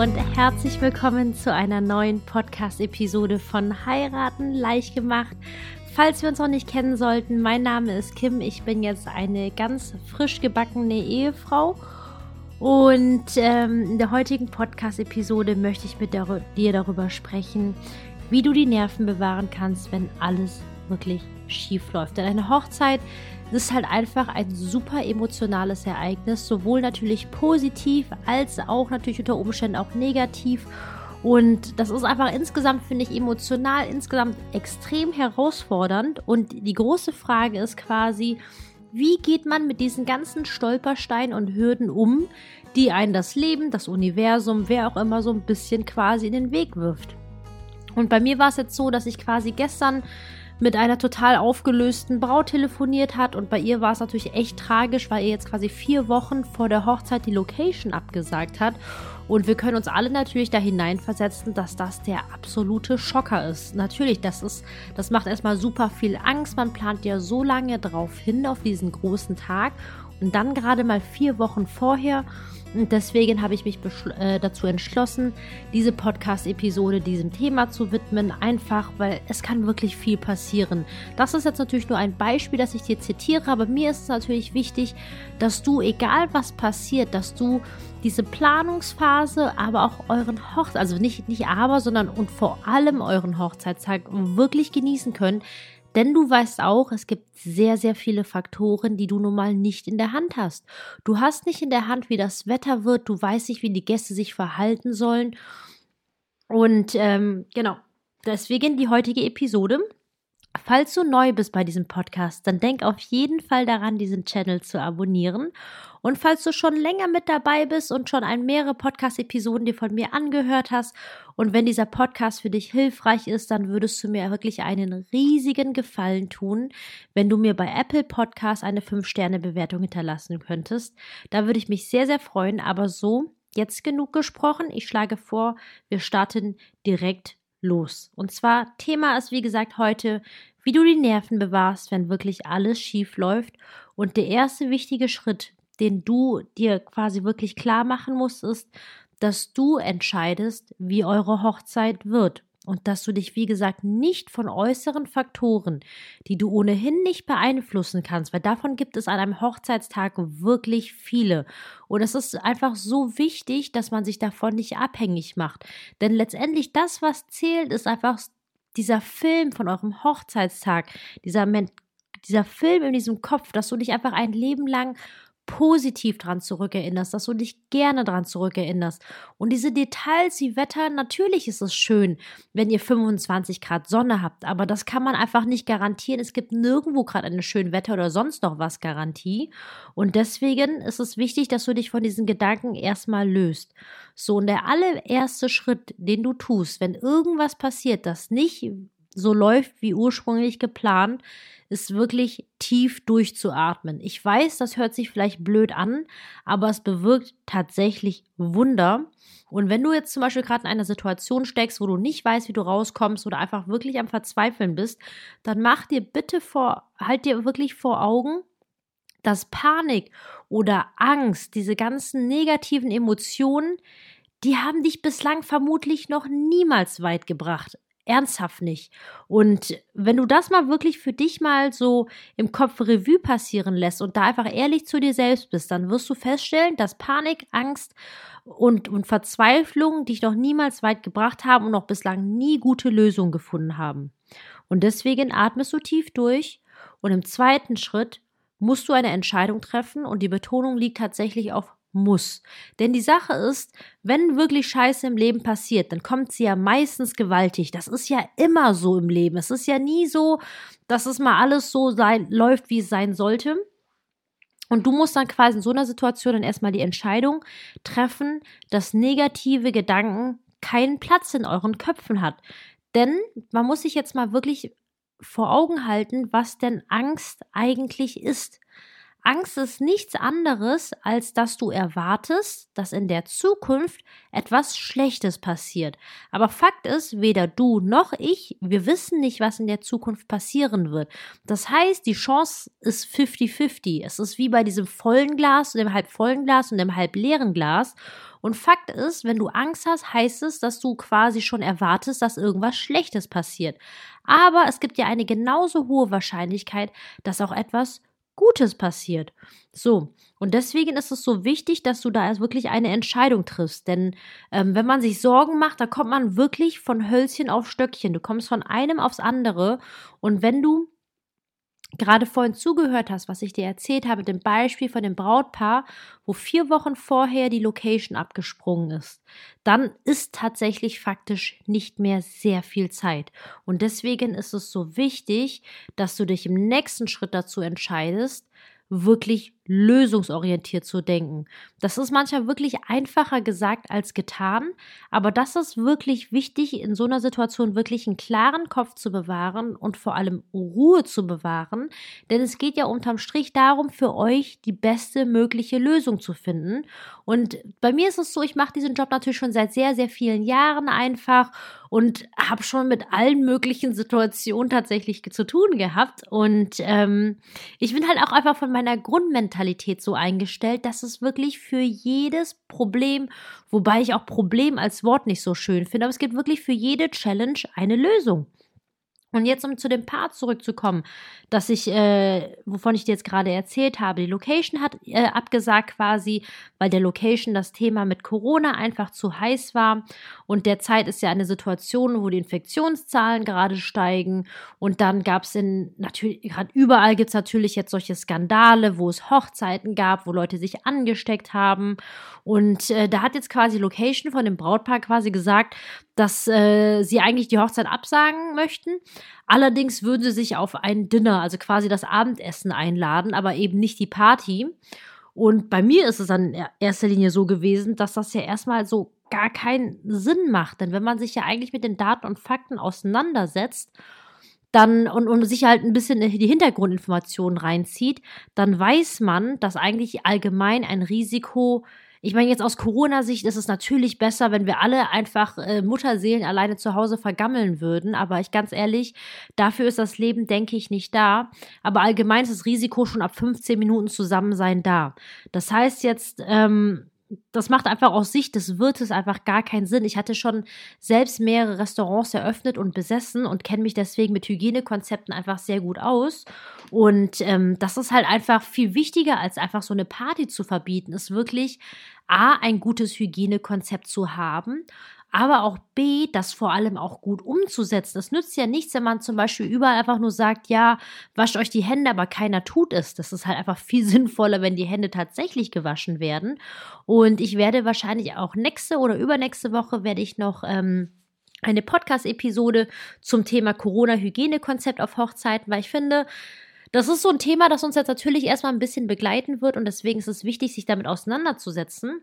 und herzlich willkommen zu einer neuen Podcast-Episode von Heiraten leicht gemacht. Falls wir uns noch nicht kennen sollten, mein Name ist Kim. Ich bin jetzt eine ganz frisch gebackene Ehefrau. Und ähm, in der heutigen Podcast-Episode möchte ich mit dir darüber sprechen, wie du die Nerven bewahren kannst, wenn alles wirklich schief läuft. Denn eine Hochzeit ist halt einfach ein super emotionales Ereignis, sowohl natürlich positiv als auch natürlich unter Umständen auch negativ. Und das ist einfach insgesamt, finde ich, emotional insgesamt extrem herausfordernd. Und die große Frage ist quasi, wie geht man mit diesen ganzen Stolpersteinen und Hürden um, die einen das Leben, das Universum, wer auch immer so ein bisschen quasi in den Weg wirft. Und bei mir war es jetzt so, dass ich quasi gestern mit einer total aufgelösten Braut telefoniert hat und bei ihr war es natürlich echt tragisch, weil ihr jetzt quasi vier Wochen vor der Hochzeit die Location abgesagt hat. Und wir können uns alle natürlich da hineinversetzen, dass das der absolute Schocker ist. Natürlich, das ist, das macht erstmal super viel Angst. Man plant ja so lange drauf hin auf diesen großen Tag und dann gerade mal vier Wochen vorher und deswegen habe ich mich äh, dazu entschlossen, diese Podcast-Episode diesem Thema zu widmen, einfach weil es kann wirklich viel passieren. Das ist jetzt natürlich nur ein Beispiel, das ich dir zitiere, aber mir ist es natürlich wichtig, dass du, egal was passiert, dass du diese Planungsphase, aber auch euren Hochzeit, also nicht, nicht aber, sondern und vor allem euren Hochzeitstag wirklich genießen könnt. Denn du weißt auch, es gibt sehr, sehr viele Faktoren, die du nun mal nicht in der Hand hast. Du hast nicht in der Hand, wie das Wetter wird, du weißt nicht, wie die Gäste sich verhalten sollen. Und ähm, genau, deswegen die heutige Episode. Falls du neu bist bei diesem Podcast, dann denk auf jeden Fall daran, diesen Channel zu abonnieren. Und falls du schon länger mit dabei bist und schon ein mehrere Podcast-Episoden dir von mir angehört hast und wenn dieser Podcast für dich hilfreich ist, dann würdest du mir wirklich einen riesigen Gefallen tun, wenn du mir bei Apple Podcast eine 5-Sterne-Bewertung hinterlassen könntest. Da würde ich mich sehr, sehr freuen. Aber so, jetzt genug gesprochen. Ich schlage vor, wir starten direkt los. Und zwar Thema ist wie gesagt heute, wie du die Nerven bewahrst, wenn wirklich alles schief läuft. Und der erste wichtige Schritt, den du dir quasi wirklich klar machen musst, ist, dass du entscheidest, wie eure Hochzeit wird und dass du dich, wie gesagt, nicht von äußeren Faktoren, die du ohnehin nicht beeinflussen kannst, weil davon gibt es an einem Hochzeitstag wirklich viele. Und es ist einfach so wichtig, dass man sich davon nicht abhängig macht. Denn letztendlich das, was zählt, ist einfach dieser Film von eurem Hochzeitstag, dieser, dieser Film in diesem Kopf, dass du dich einfach ein Leben lang positiv dran zurückerinnerst, dass du dich gerne dran zurückerinnerst. Und diese Details wie Wetter, natürlich ist es schön, wenn ihr 25 Grad Sonne habt, aber das kann man einfach nicht garantieren. Es gibt nirgendwo gerade eine schöne Wetter oder sonst noch was Garantie. Und deswegen ist es wichtig, dass du dich von diesen Gedanken erstmal löst. So, und der allererste Schritt, den du tust, wenn irgendwas passiert, das nicht so läuft wie ursprünglich geplant, ist wirklich tief durchzuatmen. Ich weiß, das hört sich vielleicht blöd an, aber es bewirkt tatsächlich Wunder. Und wenn du jetzt zum Beispiel gerade in einer Situation steckst, wo du nicht weißt, wie du rauskommst oder einfach wirklich am Verzweifeln bist, dann mach dir bitte vor, halt dir wirklich vor Augen, dass Panik oder Angst, diese ganzen negativen Emotionen, die haben dich bislang vermutlich noch niemals weit gebracht. Ernsthaft nicht. Und wenn du das mal wirklich für dich mal so im Kopf Revue passieren lässt und da einfach ehrlich zu dir selbst bist, dann wirst du feststellen, dass Panik, Angst und, und Verzweiflung dich noch niemals weit gebracht haben und noch bislang nie gute Lösungen gefunden haben. Und deswegen atmest du tief durch und im zweiten Schritt musst du eine Entscheidung treffen und die Betonung liegt tatsächlich auf muss. Denn die Sache ist, wenn wirklich Scheiße im Leben passiert, dann kommt sie ja meistens gewaltig. Das ist ja immer so im Leben. Es ist ja nie so, dass es mal alles so sein, läuft, wie es sein sollte. Und du musst dann quasi in so einer Situation dann erstmal die Entscheidung treffen, dass negative Gedanken keinen Platz in euren Köpfen hat. Denn man muss sich jetzt mal wirklich vor Augen halten, was denn Angst eigentlich ist. Angst ist nichts anderes, als dass du erwartest, dass in der Zukunft etwas Schlechtes passiert. Aber Fakt ist, weder du noch ich, wir wissen nicht, was in der Zukunft passieren wird. Das heißt, die Chance ist 50-50. Es ist wie bei diesem vollen Glas, dem halb vollen Glas und dem halb leeren Glas. Und Fakt ist, wenn du Angst hast, heißt es, dass du quasi schon erwartest, dass irgendwas Schlechtes passiert. Aber es gibt ja eine genauso hohe Wahrscheinlichkeit, dass auch etwas Gutes passiert. So, und deswegen ist es so wichtig, dass du da erst wirklich eine Entscheidung triffst. Denn ähm, wenn man sich Sorgen macht, da kommt man wirklich von Hölzchen auf Stöckchen. Du kommst von einem aufs andere. Und wenn du gerade vorhin zugehört hast, was ich dir erzählt habe, dem Beispiel von dem Brautpaar, wo vier Wochen vorher die Location abgesprungen ist, dann ist tatsächlich faktisch nicht mehr sehr viel Zeit. Und deswegen ist es so wichtig, dass du dich im nächsten Schritt dazu entscheidest, wirklich lösungsorientiert zu denken. Das ist manchmal wirklich einfacher gesagt als getan, aber das ist wirklich wichtig, in so einer Situation wirklich einen klaren Kopf zu bewahren und vor allem Ruhe zu bewahren, denn es geht ja unterm Strich darum, für euch die beste mögliche Lösung zu finden. Und bei mir ist es so, ich mache diesen Job natürlich schon seit sehr, sehr vielen Jahren einfach und habe schon mit allen möglichen Situationen tatsächlich zu tun gehabt. Und ähm, ich bin halt auch einfach von meiner Grundmentalität Mentalität so eingestellt, dass es wirklich für jedes Problem, wobei ich auch Problem als Wort nicht so schön finde, aber es gibt wirklich für jede Challenge eine Lösung. Und jetzt, um zu dem Part zurückzukommen, dass ich, äh, wovon ich dir jetzt gerade erzählt habe, die Location hat äh, abgesagt quasi, weil der Location das Thema mit Corona einfach zu heiß war. Und derzeit ist ja eine Situation, wo die Infektionszahlen gerade steigen. Und dann gab es in, natürlich, gerade überall gibt es natürlich jetzt solche Skandale, wo es Hochzeiten gab, wo Leute sich angesteckt haben. Und äh, da hat jetzt quasi Location von dem Brautpaar quasi gesagt, dass äh, sie eigentlich die Hochzeit absagen möchten. Allerdings würden sie sich auf ein Dinner, also quasi das Abendessen einladen, aber eben nicht die Party. Und bei mir ist es dann in erster Linie so gewesen, dass das ja erstmal so gar keinen Sinn macht. Denn wenn man sich ja eigentlich mit den Daten und Fakten auseinandersetzt, dann und, und sich halt ein bisschen die Hintergrundinformationen reinzieht, dann weiß man, dass eigentlich allgemein ein Risiko ich meine, jetzt aus Corona-Sicht ist es natürlich besser, wenn wir alle einfach äh, Mutterseelen alleine zu Hause vergammeln würden. Aber ich ganz ehrlich, dafür ist das Leben, denke ich, nicht da. Aber allgemein ist das Risiko schon ab 15 Minuten Zusammensein da. Das heißt jetzt, ähm, das macht einfach aus Sicht des Wirtes einfach gar keinen Sinn. Ich hatte schon selbst mehrere Restaurants eröffnet und besessen und kenne mich deswegen mit Hygienekonzepten einfach sehr gut aus. Und ähm, das ist halt einfach viel wichtiger, als einfach so eine Party zu verbieten, ist wirklich A, ein gutes Hygienekonzept zu haben, aber auch B, das vor allem auch gut umzusetzen. Es nützt ja nichts, wenn man zum Beispiel überall einfach nur sagt, ja, wascht euch die Hände, aber keiner tut es. Das ist halt einfach viel sinnvoller, wenn die Hände tatsächlich gewaschen werden. Und ich werde wahrscheinlich auch nächste oder übernächste Woche werde ich noch ähm, eine Podcast-Episode zum Thema Corona-Hygienekonzept auf Hochzeiten, weil ich finde, das ist so ein Thema, das uns jetzt natürlich erstmal ein bisschen begleiten wird und deswegen ist es wichtig, sich damit auseinanderzusetzen.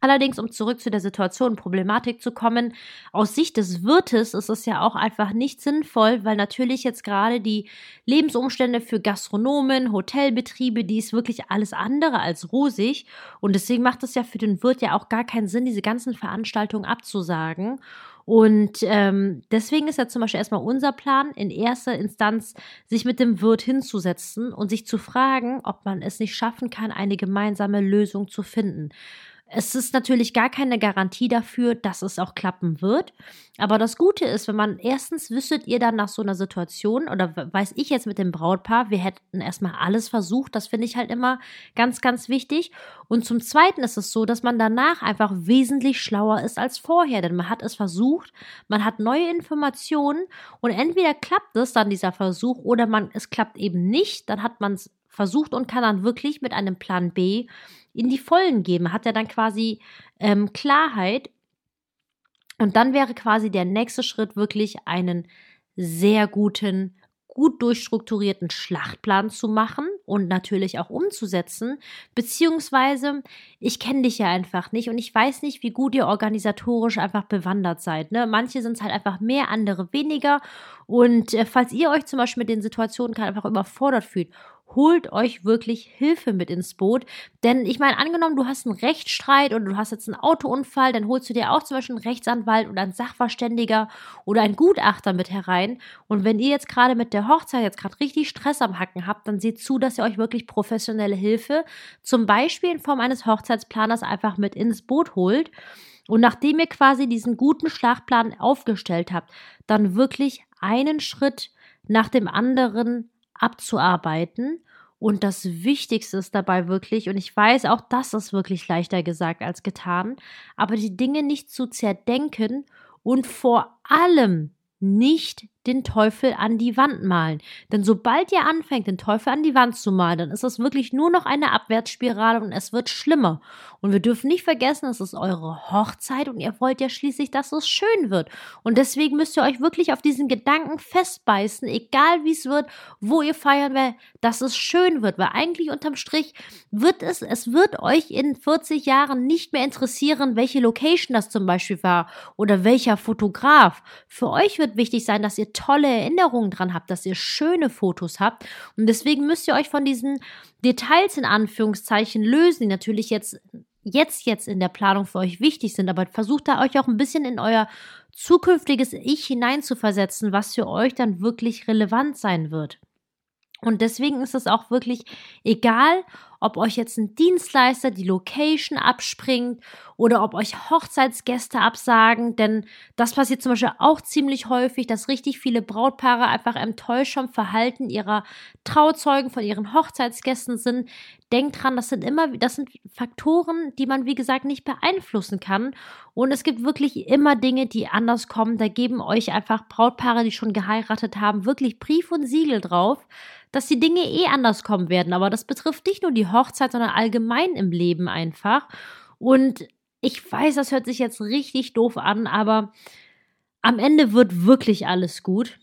Allerdings, um zurück zu der Situation und Problematik zu kommen, aus Sicht des Wirtes ist es ja auch einfach nicht sinnvoll, weil natürlich jetzt gerade die Lebensumstände für Gastronomen, Hotelbetriebe, die ist wirklich alles andere als rosig. Und deswegen macht es ja für den Wirt ja auch gar keinen Sinn, diese ganzen Veranstaltungen abzusagen. Und ähm, deswegen ist ja zum Beispiel erstmal unser Plan, in erster Instanz sich mit dem Wirt hinzusetzen und sich zu fragen, ob man es nicht schaffen kann, eine gemeinsame Lösung zu finden. Es ist natürlich gar keine Garantie dafür, dass es auch klappen wird. Aber das Gute ist, wenn man erstens wüsstet ihr dann nach so einer Situation oder weiß ich jetzt mit dem Brautpaar, wir hätten erstmal alles versucht. Das finde ich halt immer ganz, ganz wichtig. Und zum Zweiten ist es so, dass man danach einfach wesentlich schlauer ist als vorher, denn man hat es versucht, man hat neue Informationen und entweder klappt es dann dieser Versuch oder man es klappt eben nicht. Dann hat man es versucht und kann dann wirklich mit einem Plan B in die Vollen geben. Hat er dann quasi ähm, Klarheit. Und dann wäre quasi der nächste Schritt wirklich einen sehr guten gut durchstrukturierten Schlachtplan zu machen und natürlich auch umzusetzen, beziehungsweise ich kenne dich ja einfach nicht und ich weiß nicht, wie gut ihr organisatorisch einfach bewandert seid. Ne? Manche sind es halt einfach mehr, andere weniger und äh, falls ihr euch zum Beispiel mit den Situationen gerade einfach überfordert fühlt, holt euch wirklich Hilfe mit ins Boot. Denn ich meine, angenommen, du hast einen Rechtsstreit oder du hast jetzt einen Autounfall, dann holst du dir auch zum Beispiel einen Rechtsanwalt oder einen Sachverständiger oder einen Gutachter mit herein. Und wenn ihr jetzt gerade mit der Hochzeit jetzt gerade richtig Stress am Hacken habt, dann seht zu, dass ihr euch wirklich professionelle Hilfe, zum Beispiel in Form eines Hochzeitsplaners, einfach mit ins Boot holt. Und nachdem ihr quasi diesen guten Schlachtplan aufgestellt habt, dann wirklich einen Schritt nach dem anderen abzuarbeiten. Und das Wichtigste ist dabei wirklich, und ich weiß, auch das ist wirklich leichter gesagt als getan, aber die Dinge nicht zu zerdenken und vor allem nicht den Teufel an die Wand malen. Denn sobald ihr anfängt, den Teufel an die Wand zu malen, dann ist das wirklich nur noch eine Abwärtsspirale und es wird schlimmer. Und wir dürfen nicht vergessen, es ist eure Hochzeit und ihr wollt ja schließlich, dass es schön wird. Und deswegen müsst ihr euch wirklich auf diesen Gedanken festbeißen, egal wie es wird, wo ihr feiern werdet, dass es schön wird. Weil eigentlich unterm Strich wird es, es wird euch in 40 Jahren nicht mehr interessieren, welche Location das zum Beispiel war oder welcher Fotograf. Für euch wird wichtig sein, dass ihr tolle Erinnerungen dran habt, dass ihr schöne Fotos habt. Und deswegen müsst ihr euch von diesen Details in Anführungszeichen lösen, die natürlich jetzt jetzt jetzt in der Planung für euch wichtig sind, aber versucht da euch auch ein bisschen in euer zukünftiges Ich hineinzuversetzen, was für euch dann wirklich relevant sein wird. Und deswegen ist es auch wirklich egal, ob euch jetzt ein Dienstleister die Location abspringt oder ob euch Hochzeitsgäste absagen, denn das passiert zum Beispiel auch ziemlich häufig, dass richtig viele Brautpaare einfach enttäuscht vom Verhalten ihrer Trauzeugen von ihren Hochzeitsgästen sind. Denkt dran, das sind immer, das sind Faktoren, die man wie gesagt nicht beeinflussen kann. Und es gibt wirklich immer Dinge, die anders kommen. Da geben euch einfach Brautpaare, die schon geheiratet haben, wirklich Brief und Siegel drauf dass die Dinge eh anders kommen werden. Aber das betrifft nicht nur die Hochzeit, sondern allgemein im Leben einfach. Und ich weiß, das hört sich jetzt richtig doof an, aber am Ende wird wirklich alles gut.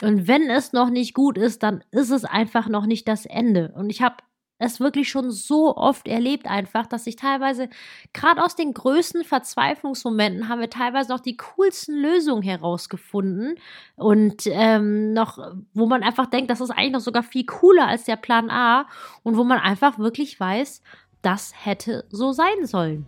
Und wenn es noch nicht gut ist, dann ist es einfach noch nicht das Ende. Und ich habe es wirklich schon so oft erlebt einfach, dass ich teilweise, gerade aus den größten Verzweiflungsmomenten, haben wir teilweise noch die coolsten Lösungen herausgefunden und ähm, noch, wo man einfach denkt, das ist eigentlich noch sogar viel cooler als der Plan A und wo man einfach wirklich weiß, das hätte so sein sollen.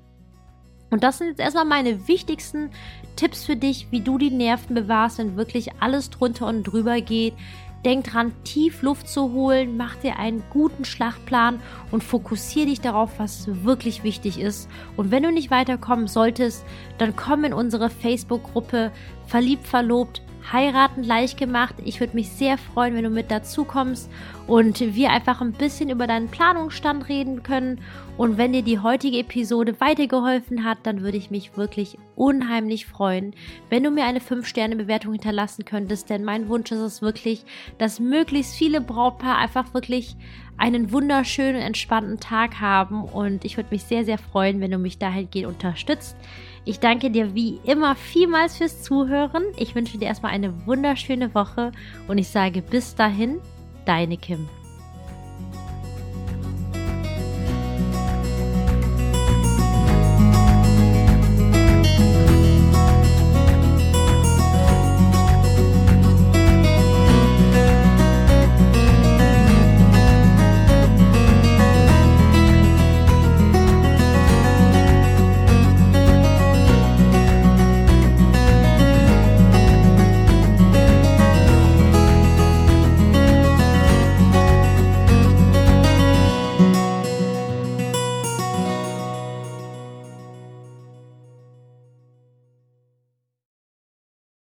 Und das sind jetzt erstmal meine wichtigsten Tipps für dich, wie du die Nerven bewahrst, wenn wirklich alles drunter und drüber geht, Denk dran, tief Luft zu holen, mach dir einen guten Schlachtplan und fokussiere dich darauf, was wirklich wichtig ist. Und wenn du nicht weiterkommen solltest, dann komm in unsere Facebook-Gruppe Verliebt, Verlobt, Heiraten leicht gemacht. Ich würde mich sehr freuen, wenn du mit dazu kommst und wir einfach ein bisschen über deinen Planungsstand reden können. Und wenn dir die heutige Episode weitergeholfen hat, dann würde ich mich wirklich unheimlich freuen, wenn du mir eine 5-Sterne-Bewertung hinterlassen könntest. Denn mein Wunsch ist es wirklich, dass möglichst viele Brautpaare einfach wirklich einen wunderschönen, entspannten Tag haben. Und ich würde mich sehr, sehr freuen, wenn du mich dahingehend unterstützt. Ich danke dir wie immer vielmals fürs Zuhören. Ich wünsche dir erstmal eine wunderschöne Woche und ich sage bis dahin, deine Kim.